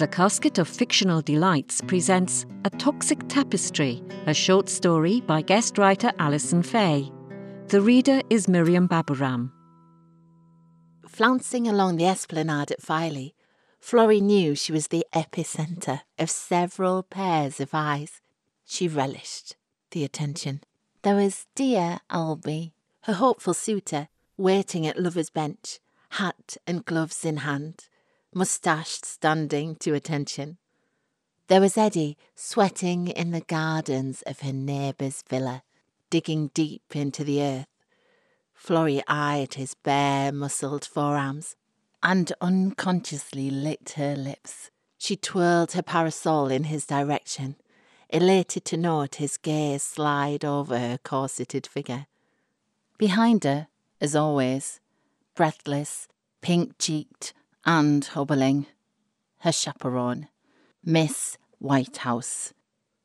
The Casket of Fictional Delights presents A Toxic Tapestry, a short story by guest writer Alyson Faye. The reader is Miriam Babooram. Flouncing along the esplanade at Filey, Florrie knew she was the epicentre of several pairs of eyes. She relished the attention. There was dear Albie, her hopeful suitor, waiting at lover's bench, hat and gloves in hand, moustached standing to attention. There was Eddie sweating in the gardens of her neighbour's villa, digging deep into the earth. Florrie eyed his bare, muscled forearms and unconsciously licked her lips. She twirled her parasol in his direction, elated to note his gaze slide over her corseted figure. Behind her, as always, breathless, pink cheeked, and hobbling, her chaperone, Miss Whitehouse,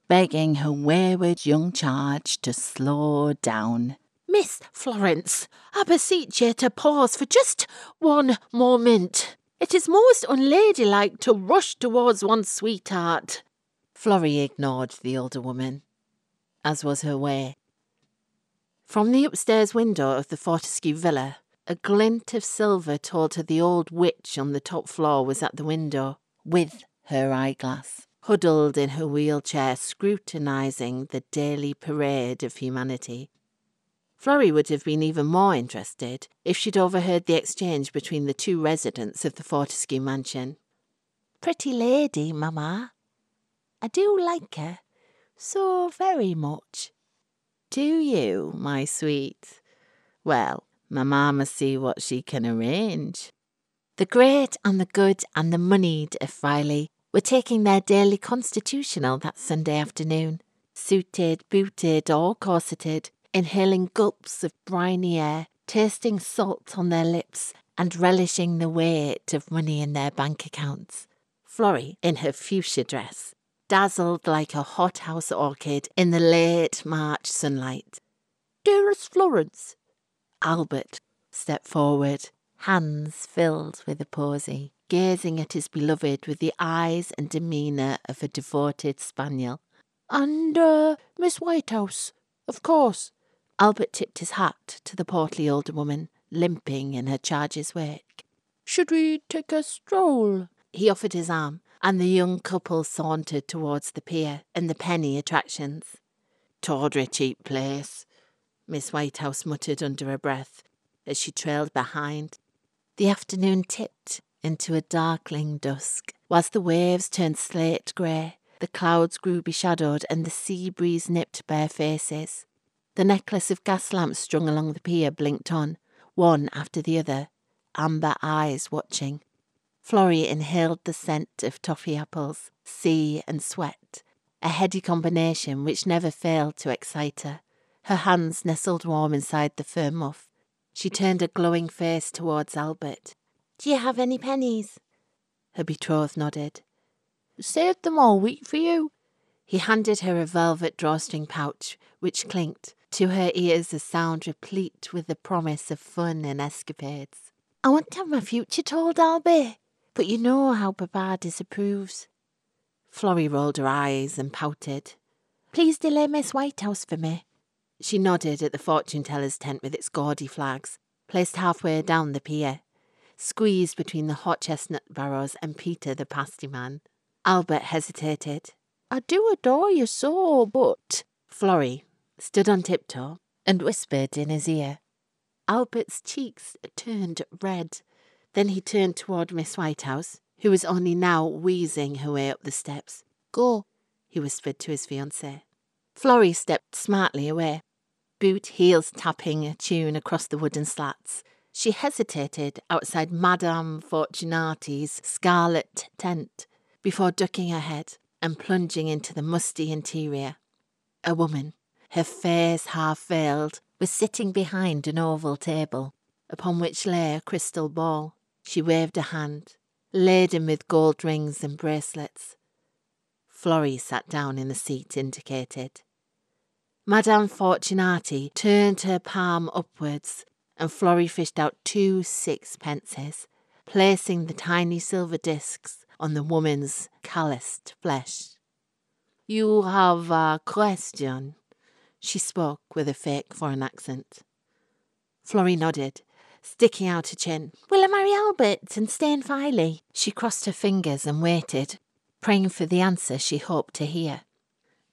begging her wayward young charge to slow down. Miss Florence, I beseech you to pause for just one moment. It is most unladylike to rush towards one's sweetheart. Florrie ignored the older woman, as was her way. From the upstairs window of the Fortescue villa, a glint of silver told her the old witch on the top floor was at the window, with her eyeglass, huddled in her wheelchair, scrutinising the daily parade of humanity. Florrie would have been even more interested if she'd overheard the exchange between the two residents of the Fortescue mansion. Pretty lady, mamma. I do like her so very much. Do you, my sweet? Well, Mamma must see what she can arrange. The great and the good and the moneyed of Filey were taking their daily constitutional that Sunday afternoon, suited, booted, or corseted, inhaling gulps of briny air, tasting salt on their lips, and relishing the weight of money in their bank accounts. Florrie, in her fuchsia dress, dazzled like a hothouse orchid in the late March sunlight. Dearest Florence, Albert stepped forward, hands filled with a posy, gazing at his beloved with the eyes and demeanour of a devoted spaniel. And, uh, Miss Whitehouse, of course. Albert tipped his hat to the portly older woman, limping in her charge's wake. Should we take a stroll? He offered his arm, and the young couple sauntered towards the pier and the penny attractions. Tawdry cheap place, Miss Whitehouse muttered under her breath as she trailed behind. The afternoon tipped into a darkling dusk, whilst the waves turned slate grey, the clouds grew beshadowed, and the sea breeze nipped bare faces. The necklace of gas lamps strung along the pier blinked on, one after the other, amber eyes watching. Florrie inhaled the scent of toffee apples, sea, and sweat, a heady combination which never failed to excite her. Her hands nestled warm inside the fur muff. She turned a glowing face towards Albert. Do you have any pennies? Her betrothed nodded. Saved them all week for you. He handed her a velvet drawstring pouch, which clinked, to her ears a sound replete with the promise of fun and escapades. I want to have my future told, Albie, but you know how Papa disapproves. Florrie rolled her eyes and pouted. Please delay Miss Whitehouse for me. She nodded at the fortune teller's tent with its gaudy flags, placed halfway down the pier, squeezed between the hot chestnut barrows and Peter the pasty man. Albert hesitated. I do adore you so, but. Florrie stood on tiptoe and whispered in his ear. Albert's cheeks turned red. Then he turned toward Miss Whitehouse, who was only now wheezing her way up the steps. Go, he whispered to his fiancée. Florrie stepped smartly away, boot heels tapping a tune across the wooden slats. She hesitated outside Madame Fortunati's scarlet tent before ducking her head and plunging into the musty interior. A woman, her face half veiled, was sitting behind an oval table, upon which lay a crystal ball. She waved a hand, laden with gold rings and bracelets. Florrie sat down in the seat indicated. Madame Fortunati turned her palm upwards, and Florrie fished out two sixpences, placing the tiny silver discs on the woman's calloused flesh. You have a question? She spoke with a fake foreign accent. Florrie nodded, sticking out her chin. Will I marry Albert and stay in Filey? She crossed her fingers and waited, praying for the answer she hoped to hear.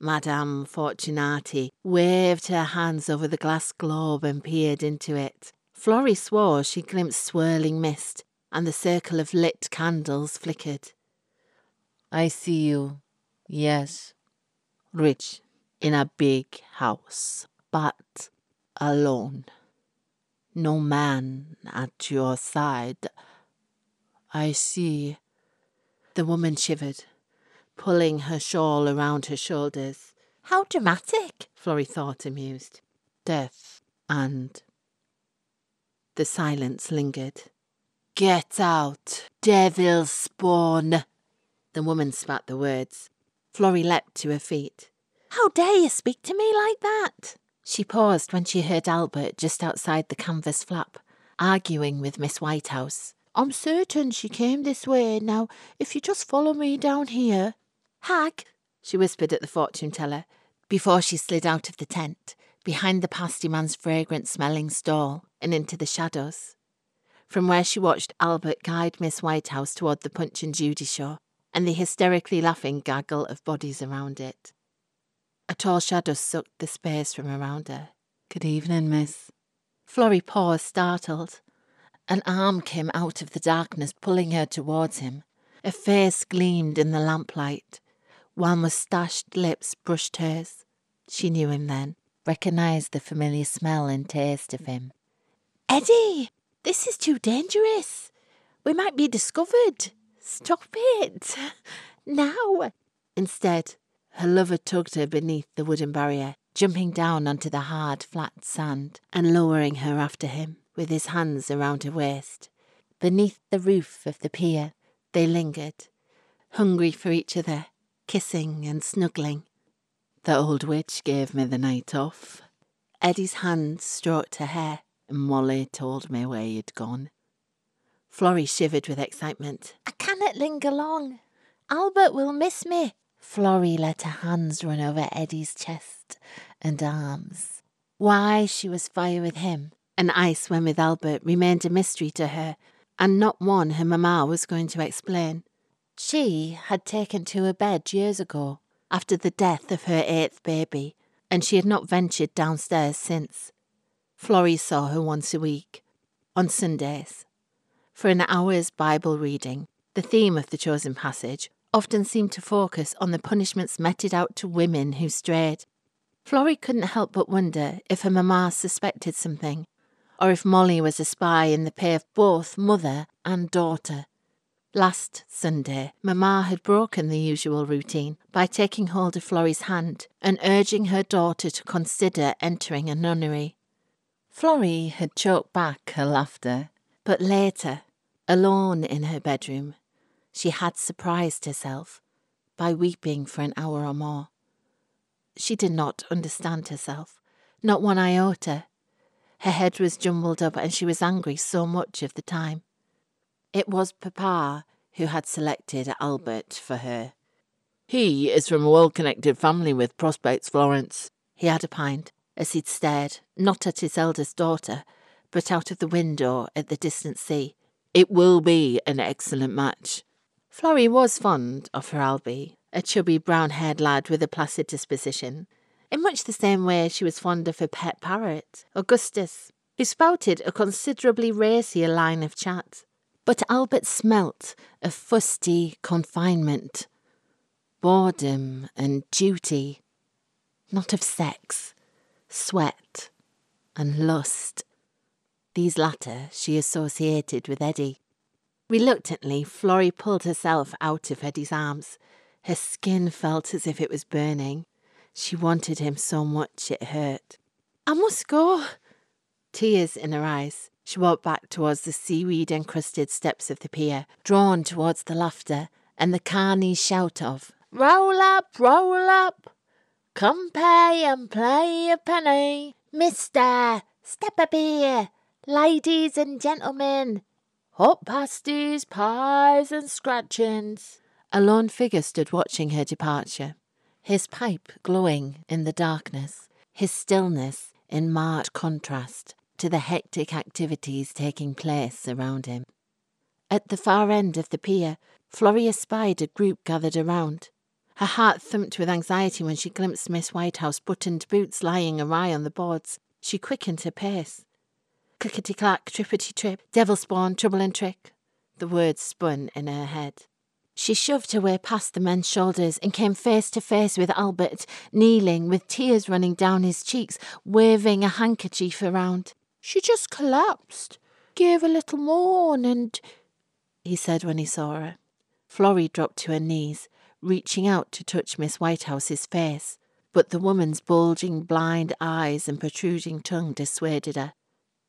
Madame Fortunati waved her hands over the glass globe and peered into it. Florrie swore she glimpsed swirling mist, and the circle of lit candles flickered. I see you, yes. Rich, in a big house, but alone. No man at your side. I see. The woman shivered pulling her shawl around her shoulders. How dramatic, Florrie thought, amused. Death and. The silence lingered. Get out, devil spawn! The woman spat the words. Florrie leapt to her feet. How dare you speak to me like that? She paused when she heard Albert just outside the canvas flap, arguing with Miss Whitehouse. I'm certain she came this way. Now, if you just follow me down here, Hag, she whispered at the fortune teller before she slid out of the tent, behind the pasty man's fragrant smelling stall, and into the shadows. From where she watched Albert guide Miss Whitehouse toward the Punch and Judy show and the hysterically laughing gaggle of bodies around it. A tall shadow sucked the space from around her. Good evening, miss. Florrie paused, startled. An arm came out of the darkness, pulling her towards him. A face gleamed in the lamplight, while moustached lips brushed hers. She knew him then, recognized the familiar smell and taste of him. Eddie, this is too dangerous. We might be discovered. Stop it. Now. Instead, her lover tugged her beneath the wooden barrier, jumping down onto the hard, flat sand and lowering her after him with his hands around her waist. Beneath the roof of the pier, they lingered, hungry for each other, kissing and snuggling. The old witch gave me the night off. Eddie's hand stroked her hair, and Molly told me where you'd gone. Florrie shivered with excitement. I cannot linger long. Albert will miss me. Florrie let her hands run over Eddie's chest and arms. Why she was fire with him and ice when with Albert remained a mystery to her, and not one her mamma was going to explain. She had taken to her bed years ago, after the death of her eighth baby, and she had not ventured downstairs since. Florrie saw her once a week, on Sundays. For an hour's Bible reading, the theme of the chosen passage often seemed to focus on the punishments meted out to women who strayed. Florrie couldn't help but wonder if her mamma suspected something, or if Molly was a spy in the pay of both mother and daughter. Last Sunday, Mamma had broken the usual routine by taking hold of Florrie's hand and urging her daughter to consider entering a nunnery. Florrie had choked back her laughter, but later, alone in her bedroom, she had surprised herself by weeping for an hour or more. She did not understand herself, not one iota. Her head was jumbled up and she was angry so much of the time. It was Papa who had selected Albert for her. He is from a well connected family with prospects, Florence, he had opined, as he'd stared, not at his eldest daughter, but out of the window at the distant sea. It will be an excellent match. Florrie was fond of her Albie, a chubby brown haired lad with a placid disposition, in much the same way she was fond of her pet parrot, Augustus, who spouted a considerably racier line of chat. But Albert smelt of fusty confinement, boredom, and duty, not of sex, sweat, and lust. These latter she associated with Eddie. Reluctantly, Florrie pulled herself out of Eddie's arms. Her skin felt as if it was burning. She wanted him so much it hurt. I must go. Tears in her eyes. She walked back towards the seaweed encrusted steps of the pier, drawn towards the laughter and the carny shout of Roll up, roll up, come pay and play a penny. Mister, step up here, ladies and gentlemen, hot pasties, pies and scratchings. A lone figure stood watching her departure, his pipe glowing in the darkness, his stillness in marked contrast to the hectic activities taking place around him. At the far end of the pier, Florrie espied a group gathered around. Her heart thumped with anxiety when she glimpsed Miss Whitehouse buttoned boots lying awry on the boards. She quickened her pace. Clickety clack, trippity trip, devil spawn, trouble and trick. The words spun in her head. She shoved her way past the men's shoulders and came face to face with Albert, kneeling, with tears running down his cheeks, waving a handkerchief around. She just collapsed, gave a little moan, and. he said when he saw her. Florrie dropped to her knees, reaching out to touch Miss Whitehouse's face, but the woman's bulging blind eyes and protruding tongue dissuaded her.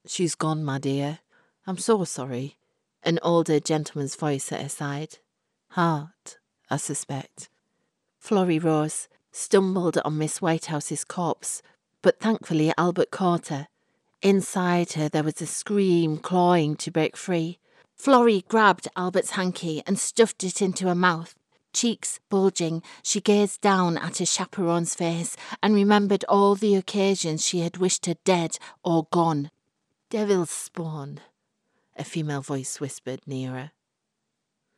She's gone, my dear. I'm so sorry. An older gentleman's voice at her side. Heart, I suspect. Florrie rose, stumbled on Miss Whitehouse's corpse, but thankfully Albert caught her. Inside her there was a scream clawing to break free. Florrie grabbed Albert's hanky and stuffed it into her mouth. Cheeks bulging, she gazed down at her chaperone's face and remembered all the occasions she had wished her dead or gone. Devil's spawn, a female voice whispered nearer.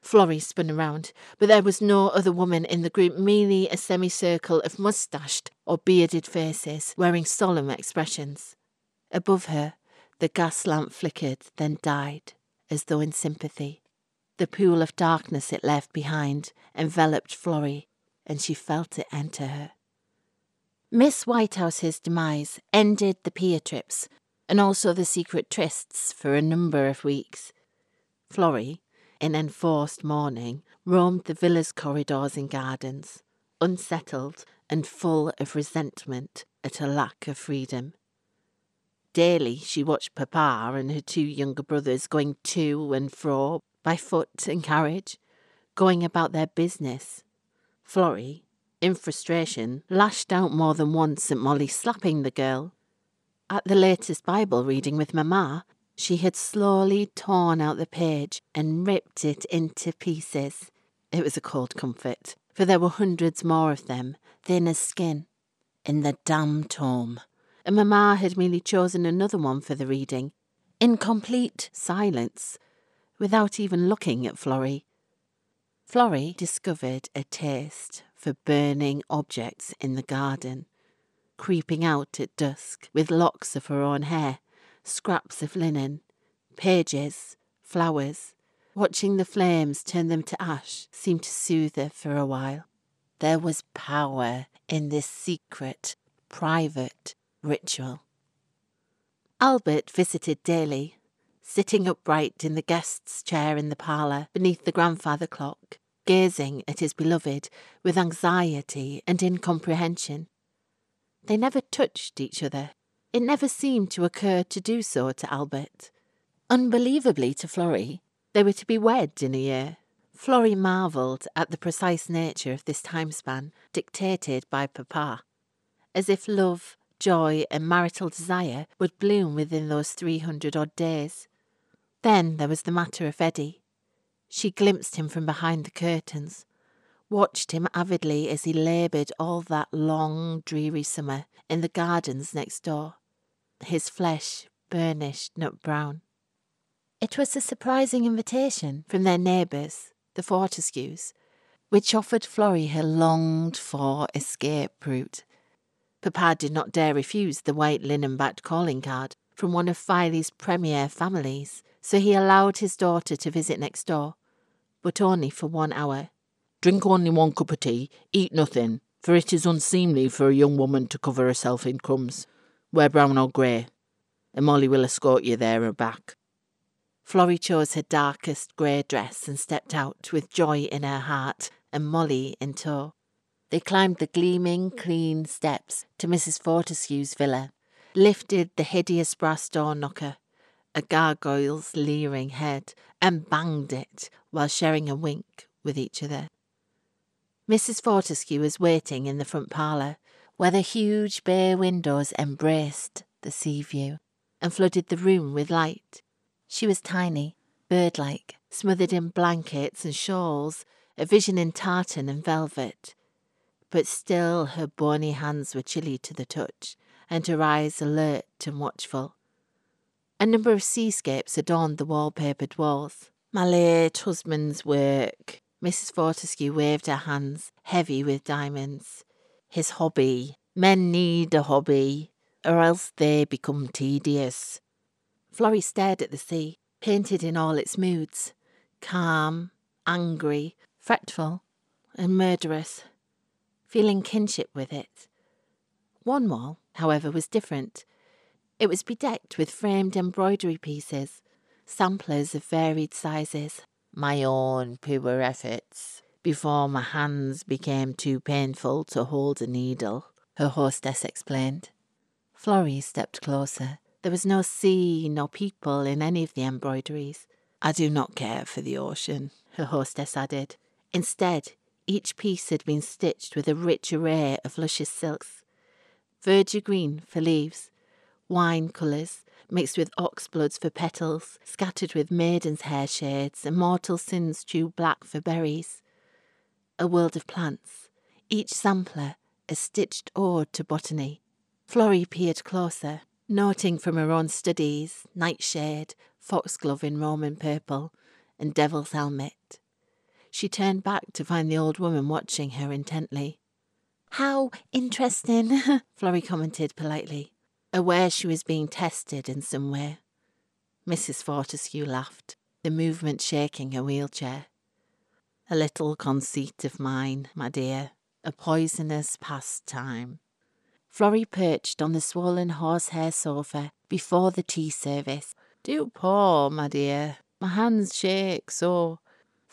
Florrie spun around, but there was no other woman in the group, merely a semicircle of moustached or bearded faces, wearing solemn expressions. Above her, the gas lamp flickered, then died, as though in sympathy. The pool of darkness it left behind enveloped Florrie, and she felt it enter her. Miss Whitehouse's demise ended the pier trips and also the secret trysts for a number of weeks. Florrie, in enforced mourning, roamed the villa's corridors and gardens, unsettled and full of resentment at her lack of freedom. Daily she watched Papa and her two younger brothers going to and fro by foot and carriage, going about their business. Florrie, in frustration, lashed out more than once at Molly, slapping the girl. At the latest Bible reading with Mamma, she had slowly torn out the page and ripped it into pieces. It was a cold comfort, for there were hundreds more of them, thin as skin, in the damn tome and Mamma had merely chosen another one for the reading, in complete silence, without even looking at Florrie. Florrie discovered a taste for burning objects in the garden, creeping out at dusk with locks of her own hair, scraps of linen, pages, flowers. Watching the flames turn them to ash seemed to soothe her for a while. There was power in this secret, private, ritual. Albert visited daily, sitting upright in the guest's chair in the parlour beneath the grandfather clock, gazing at his beloved with anxiety and incomprehension. They never touched each other. It never seemed to occur to do so to Albert. Unbelievably to Florrie, they were to be wed in a year. Florrie marvelled at the precise nature of this time span dictated by Papa, as if love joy, and marital desire would bloom within those three hundred odd days. Then there was the matter of Eddie. She glimpsed him from behind the curtains, watched him avidly as he laboured all that long, dreary summer in the gardens next door, his flesh burnished nut brown. It was a surprising invitation from their neighbours, the Fortescues, which offered Florrie her longed for escape route Papa did not dare refuse the white linen backed calling card from one of Filey's premier families, so he allowed his daughter to visit next door, but only for one hour. Drink only one cup of tea, eat nothing, for it is unseemly for a young woman to cover herself in crumbs. Wear brown or grey, and Molly will escort you there or back. Florrie chose her darkest grey dress and stepped out with joy in her heart and Molly in tow. They climbed the gleaming, clean steps to Mrs. Fortescue's villa, lifted the hideous brass door knocker, a gargoyle's leering head, and banged it while sharing a wink with each other. Mrs. Fortescue was waiting in the front parlour, where the huge bay windows embraced the sea view and flooded the room with light. She was tiny, bird like, smothered in blankets and shawls, a vision in tartan and velvet. But still her bony hands were chilly to the touch, and her eyes alert and watchful. A number of seascapes adorned the wallpapered walls. My late husband's work. Mrs. Fortescue waved her hands, heavy with diamonds. His hobby. Men need a hobby, or else they become tedious. Florrie stared at the sea, painted in all its moods calm, angry, fretful, and murderous, feeling kinship with it. One wall, however, was different. It was bedecked with framed embroidery pieces, samplers of varied sizes. My own poor efforts, before my hands became too painful to hold a needle, her hostess explained. Florrie stepped closer. There was no sea nor people in any of the embroideries. I do not care for the ocean, her hostess added. Instead, each piece had been stitched with a rich array of luscious silks verdure green for leaves, wine colours mixed with oxbloods for petals, scattered with maiden's hair shades and mortal sin's dew black for berries. A world of plants, each sampler a stitched ode to botany. Florrie peered closer, noting from her own studies nightshade, foxglove in Roman purple, and devil's helmet. She turned back to find the old woman watching her intently. How interesting, Florrie commented politely, aware she was being tested in some way. Mrs. Fortescue laughed, the movement shaking her wheelchair. A little conceit of mine, my dear, a poisonous pastime. Florrie perched on the swollen horsehair sofa before the tea service. Do pour, my dear. My hands shake so.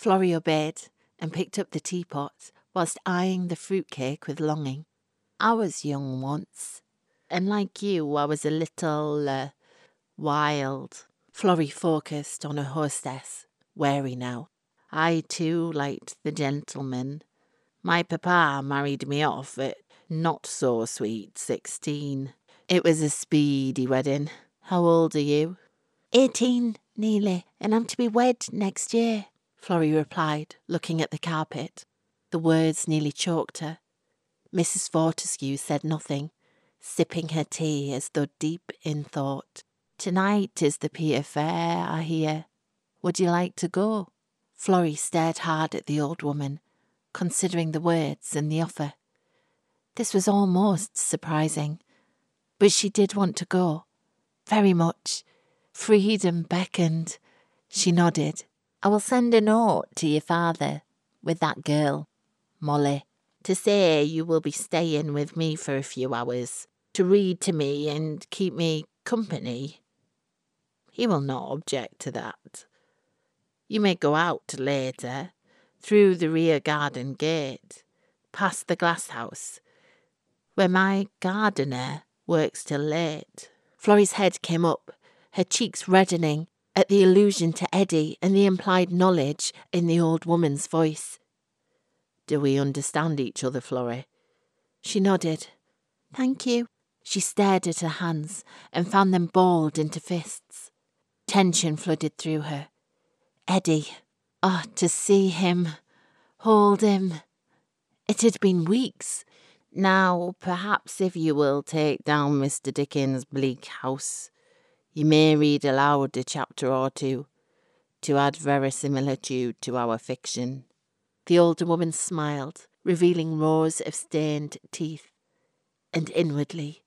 Florrie obeyed and picked up the teapot whilst eyeing the fruitcake with longing. I was young once, and like you, I was a little uh, wild. Florrie focused on her hostess, wary now. I too liked the gentleman. My papa married me off at not so sweet sixteen. It was a speedy wedding. How old are you? Eighteen, nearly, and I'm to be wed next year. Florrie replied, looking at the carpet. The words nearly choked her. Mrs. Fortescue said nothing, sipping her tea as though deep in thought. Tonight is the Pier Fair, I hear. Would you like to go? Florrie stared hard at the old woman, considering the words and the offer. This was almost surprising, but she did want to go. Very much. Freedom beckoned. She nodded. I will send a note to your father with that girl, Molly, to say you will be staying with me for a few hours, to read to me and keep me company. He will not object to that. You may go out later, through the rear garden gate, past the glass house, where my gardener works till late. Florrie's head came up, her cheeks reddening at the allusion to Eddie and the implied knowledge in the old woman's voice. Do we understand each other, Florrie? She nodded. Thank you. She stared at her hands and found them balled into fists. Tension flooded through her. Eddie. Ah, oh, to see him. Hold him. It had been weeks. Now, perhaps if you will take down Mr. Dickens' bleak house, you may read aloud a chapter or two to add verisimilitude to our fiction. The older woman smiled, revealing rows of stained teeth, and inwardly,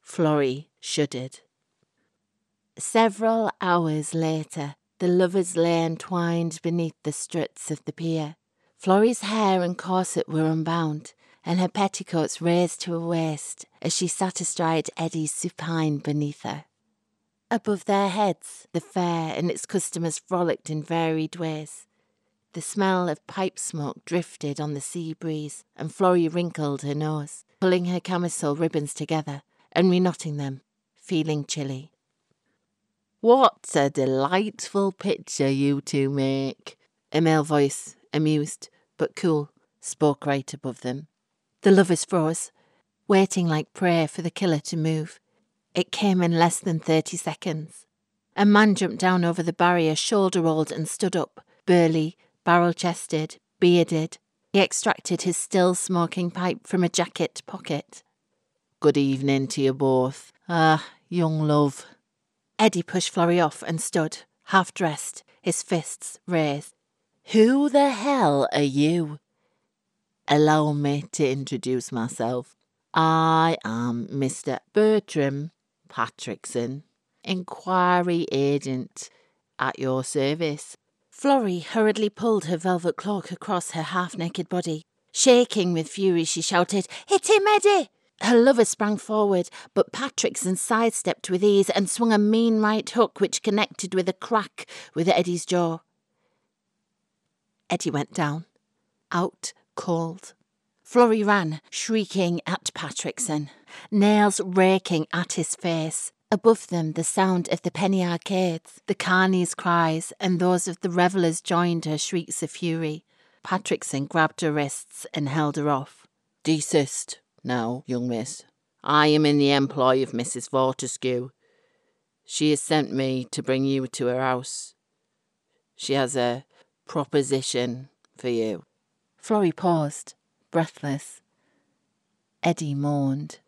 Florrie shuddered. Several hours later, the lovers lay entwined beneath the struts of the pier. Florrie's hair and corset were unbound, and her petticoats raised to her waist as she sat astride Eddie's supine beneath her. Above their heads, the fair and its customers frolicked in varied ways. The smell of pipe smoke drifted on the sea breeze, and Florrie wrinkled her nose, pulling her camisole ribbons together and reknotting them, feeling chilly. What a delightful picture you two make! A male voice, amused but cool, spoke right above them. The lovers froze, waiting like prey for the killer to move. It came in less than 30 seconds. A man jumped down over the barrier, shoulder rolled, and stood up, burly, barrel chested, bearded. He extracted his still smoking pipe from a jacket pocket. Good evening to you both. Ah, young love. Eddie pushed Florrie off and stood, half dressed, his fists raised. Who the hell are you? Allow me to introduce myself. I am Mr. Bertram Patrickson, inquiry agent at your service. Florrie hurriedly pulled her velvet cloak across her half naked body. Shaking with fury, she shouted, Hit him, Eddie! Her lover sprang forward, but Patrickson sidestepped with ease and swung a mean right hook which connected with a crack with Eddie's jaw. Eddie went down, out cold. Florrie ran, shrieking at Patrickson, nails raking at his face. Above them, the sound of the penny arcades, the carnies' cries, and those of the revellers joined her shrieks of fury. Patrickson grabbed her wrists and held her off. Desist, now, young miss. I am in the employ of Mrs. Fortescue. She has sent me to bring you to her house. She has a proposition for you. Florrie paused, breathless. Eddie mourned.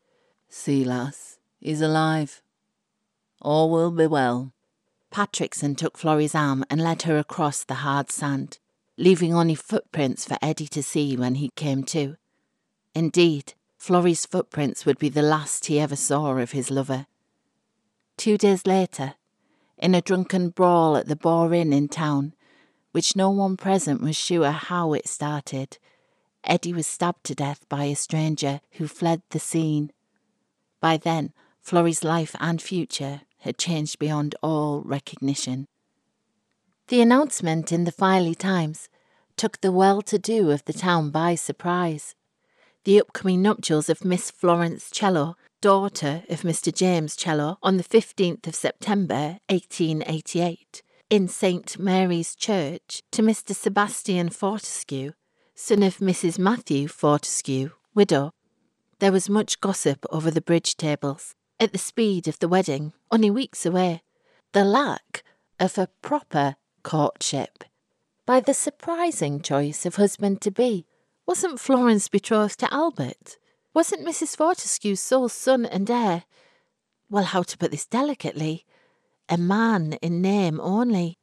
See, lass, he's alive. All will be well. Patrickson took Florrie's arm and led her across the hard sand, leaving only footprints for Eddie to see when he came to. Indeed, Florrie's footprints would be the last he ever saw of his lover. Two days later, in a drunken brawl at the Boar Inn in town, which no one present was sure how it started, Eddie was stabbed to death by a stranger who fled the scene. By then, Florrie's life and future had changed beyond all recognition. The announcement in the Filey Times took the well to do of the town by surprise. The upcoming nuptials of Miss Florence Cello, daughter of Mr. James Cello, on the 15th of September 1888, in St. Mary's Church, to Mr. Sebastian Fortescue, son of Mrs. Matthew Fortescue, widow. There was much gossip over the bridge tables at the speed of the wedding, only weeks away, the lack of a proper courtship. By the surprising choice of husband to be, wasn't Florence betrothed to Albert? Wasn't Mrs. Fortescue's sole son and heir, well, how to put this delicately, a man in name only,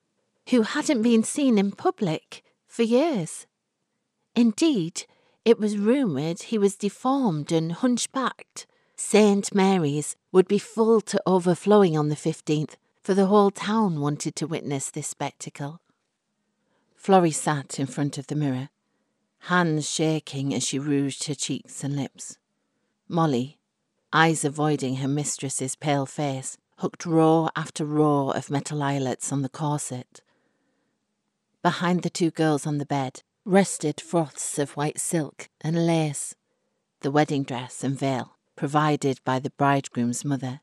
who hadn't been seen in public for years? Indeed, it was rumoured he was deformed and hunchbacked. St. Mary's would be full to overflowing on the 15th, for the whole town wanted to witness this spectacle. Florrie sat in front of the mirror, hands shaking as she rouged her cheeks and lips. Molly, eyes avoiding her mistress's pale face, hooked row after row of metal eyelets on the corset. Behind the two girls on the bed rested froths of white silk and lace, the wedding dress and veil provided by the bridegroom's mother.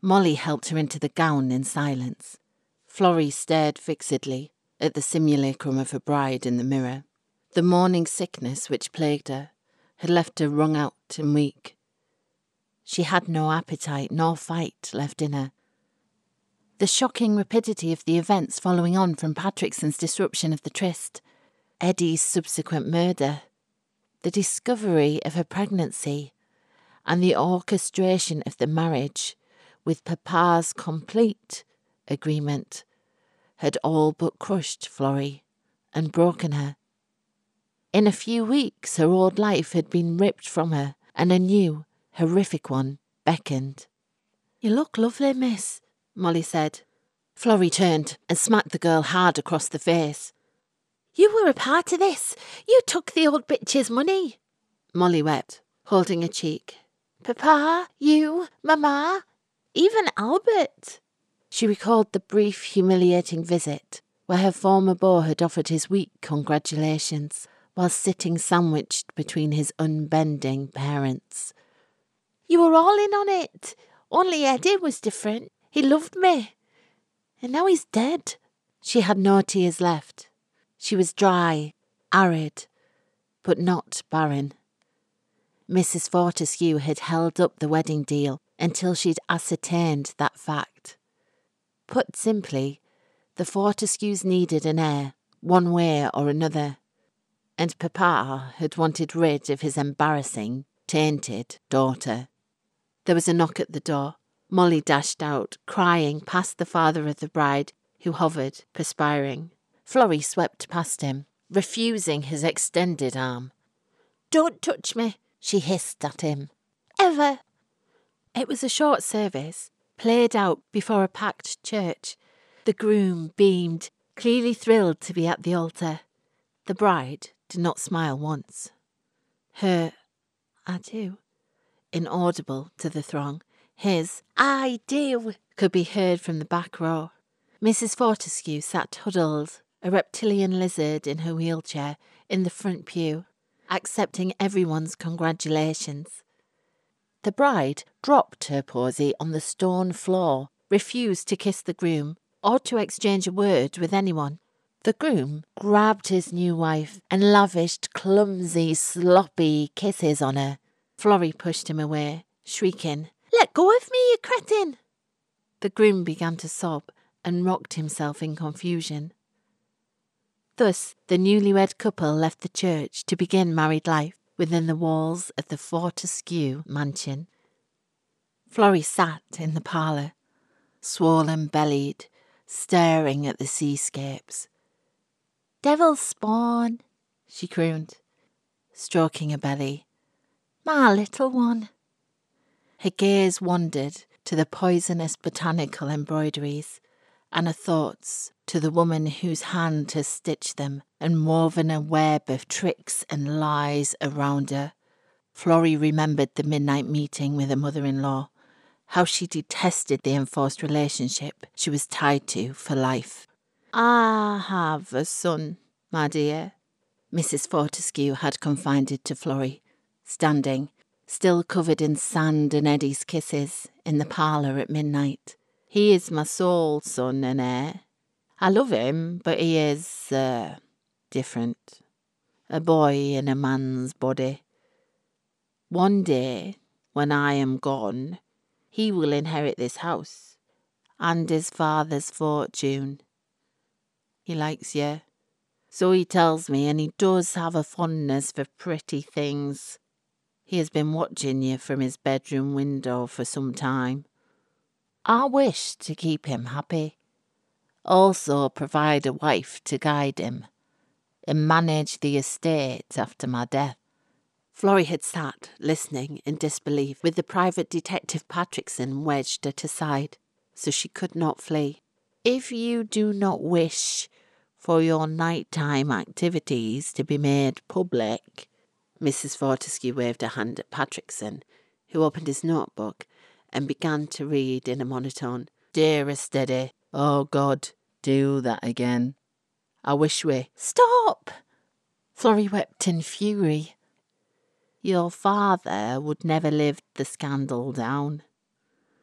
Molly helped her into the gown in silence. Florrie stared fixedly at the simulacrum of her bride in the mirror. The morning sickness which plagued her had left her wrung out and weak. She had no appetite nor fight left in her. The shocking rapidity of the events following on from Patrickson's disruption of the tryst, Eddie's subsequent murder, the discovery of her pregnancy, and the orchestration of the marriage, with Papa's complete agreement, had all but crushed Florrie and broken her. In a few weeks, her old life had been ripped from her, and a new, horrific one beckoned. You look lovely, miss, Molly said. Florrie turned and smacked the girl hard across the face. You were a part of this. You took the old bitch's money. Molly wept, holding her cheek. Papa, you, Mamma, even Albert. She recalled the brief, humiliating visit where her former beau had offered his weak congratulations while sitting sandwiched between his unbending parents. You were all in on it. Only Eddie was different. He loved me. And now he's dead. She had no tears left. She was dry, arid, but not barren. Mrs. Fortescue had held up the wedding deal until she'd ascertained that fact. Put simply, the Fortescues needed an heir, one way or another. and Papa had wanted rid of his embarrassing, tainted daughter. There was a knock at the door. Molly dashed out, crying past the father of the bride, who hovered, perspiring. Florrie swept past him, refusing his extended arm. Don't touch me, she hissed at him. Ever. It was a short service, played out before a packed church. The groom beamed, clearly thrilled to be at the altar. The bride did not smile once. Her adieu, inaudible to the throng, his I do could be heard from the back row. Mrs. Fortescue sat huddled, a reptilian lizard in her wheelchair, in the front pew, accepting everyone's congratulations. The bride dropped her posy on the stone floor, refused to kiss the groom or to exchange a word with anyone. The groom grabbed his new wife and lavished clumsy, sloppy kisses on her. Florrie pushed him away, shrieking, Let go of me, you cretin! The groom began to sob and rocked himself in confusion. Thus, the newlywed couple left the church to begin married life within the walls of the Fortescue mansion. Florrie sat in the parlour, swollen bellied, staring at the seascapes. Devil's spawn, she crooned, stroking her belly. My little one. Her gaze wandered to the poisonous botanical embroideries, and her thoughts to the woman whose hand has stitched them and woven a web of tricks and lies around her. Florrie remembered the midnight meeting with her mother in law, how she detested the enforced relationship she was tied to for life. I have a son, my dear, Mrs. Fortescue had confided to Florrie, standing, still covered in sand and Eddie's kisses, in the parlour at midnight. He is my sole son and heir. I love him, but he is, uh, different. A boy in a man's body. One day, when I am gone, he will inherit this house and his father's fortune. He likes you. So he tells me, and he does have a fondness for pretty things. He has been watching you from his bedroom window for some time. I wish to keep him happy. Also, provide a wife to guide him and manage the estate after my death. Florrie had sat, listening in disbelief, with the private detective Patrickson wedged at her side, so she could not flee. If you do not wish for your nighttime activities to be made public, Mrs. Fortescue waved a hand at Patrickson, who opened his notebook and began to read in a monotone. Dearest Eddie, oh God, do that again. I wish we. Stop! Florrie wept in fury. Your father would never live the scandal down.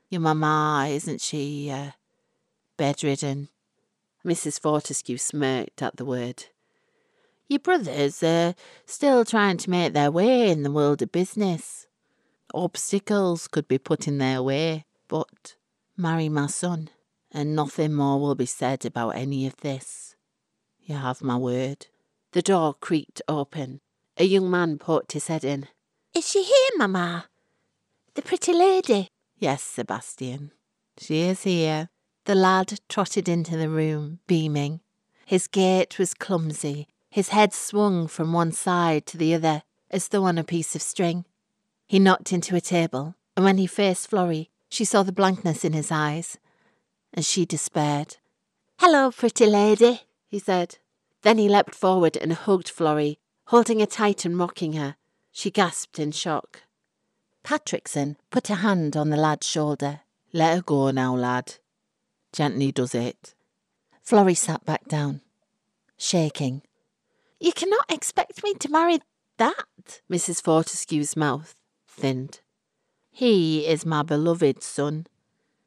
Your mamma, isn't she, uh, bedridden? Mrs. Fortescue smirked at the word. Your brothers are still trying to make their way in the world of business. Obstacles could be put in their way, but marry my son, and nothing more will be said about any of this. You have my word. The door creaked open. A young man poked his head in. Is she here, Mamma? The pretty lady? Yes, Sebastian. She is here. The lad trotted into the room, beaming. His gait was clumsy. His head swung from one side to the other, as though on a piece of string. He knocked into a table, and when he faced Florrie, she saw the blankness in his eyes, and she despaired. Hello, pretty lady, he said. Then he leapt forward and hugged Florrie, holding her tight and rocking her. She gasped in shock. Patrickson put a hand on the lad's shoulder. Let her go now, lad. Gently does it. Florrie sat back down, shaking. You cannot expect me to marry that. Mrs. Fortescue's mouth thinned. He is my beloved son.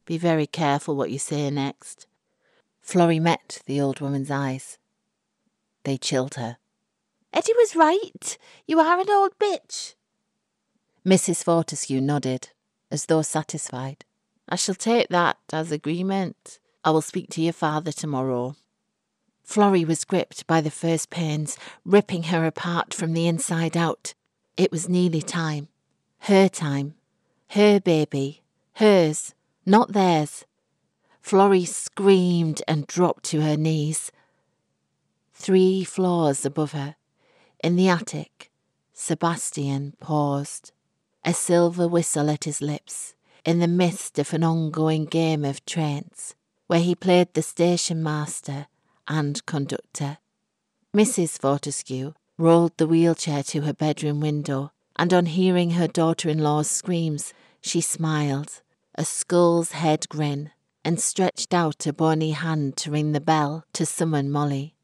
Be very careful what you say next. Florrie met the old woman's eyes. They chilled her. Eddie was right. You are an old bitch. Mrs. Fortescue nodded, as though satisfied. I shall take that as agreement. I will speak to your father tomorrow. Florrie was gripped by the first pains, ripping her apart from the inside out. It was nearly time. Her time. Her baby. Hers, not theirs. Florrie screamed and dropped to her knees. Three floors above her, in the attic, Sebastian paused, a silver whistle at his lips, in the midst of an ongoing game of trains, where he played the station master and conductor. Mrs. Fortescue rolled the wheelchair to her bedroom window, and on hearing her daughter in law's screams, she smiled, a skull's head grin, and stretched out a bony hand to ring the bell to summon Molly.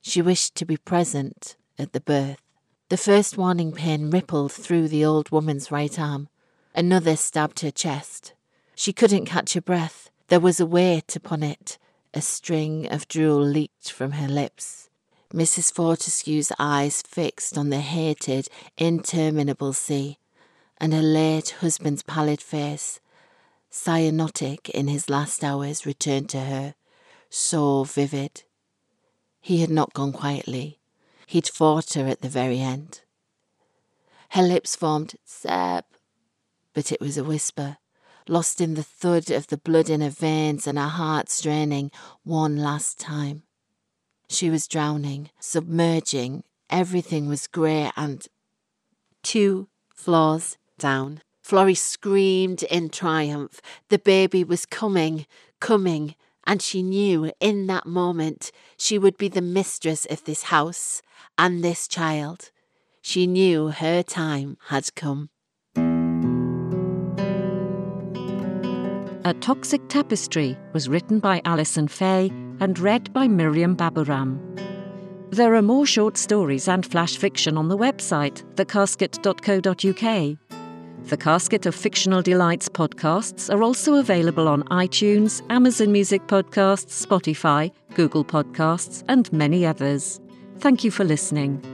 She wished to be present at the birth. The first warning pain rippled through the old woman's right arm. Another stabbed her chest. She couldn't catch her breath. There was a weight upon it. A string of drool leaked from her lips. Mrs. Fortescue's eyes fixed on the hated, interminable sea, and her late husband's pallid face, cyanotic in his last hours, returned to her, so vivid. He had not gone quietly. He'd fought her at the very end. Her lips formed, Seb, but it was a whisper, lost in the thud of the blood in her veins and her heart straining one last time. She was drowning, submerging, everything was grey and. Two floors down. Florrie screamed in triumph. The baby was coming, coming, and she knew in that moment she would be the mistress of this house and this child. She knew her time had come. A Toxic Tapestry was written by Alyson Faye and read by Miriam Babooram. There are more short stories and flash fiction on the website, thecasket.co.uk. The Casket of Fictional Delights podcasts are also available on iTunes, Amazon Music Podcasts, Spotify, Google Podcasts, and many others. Thank you for listening.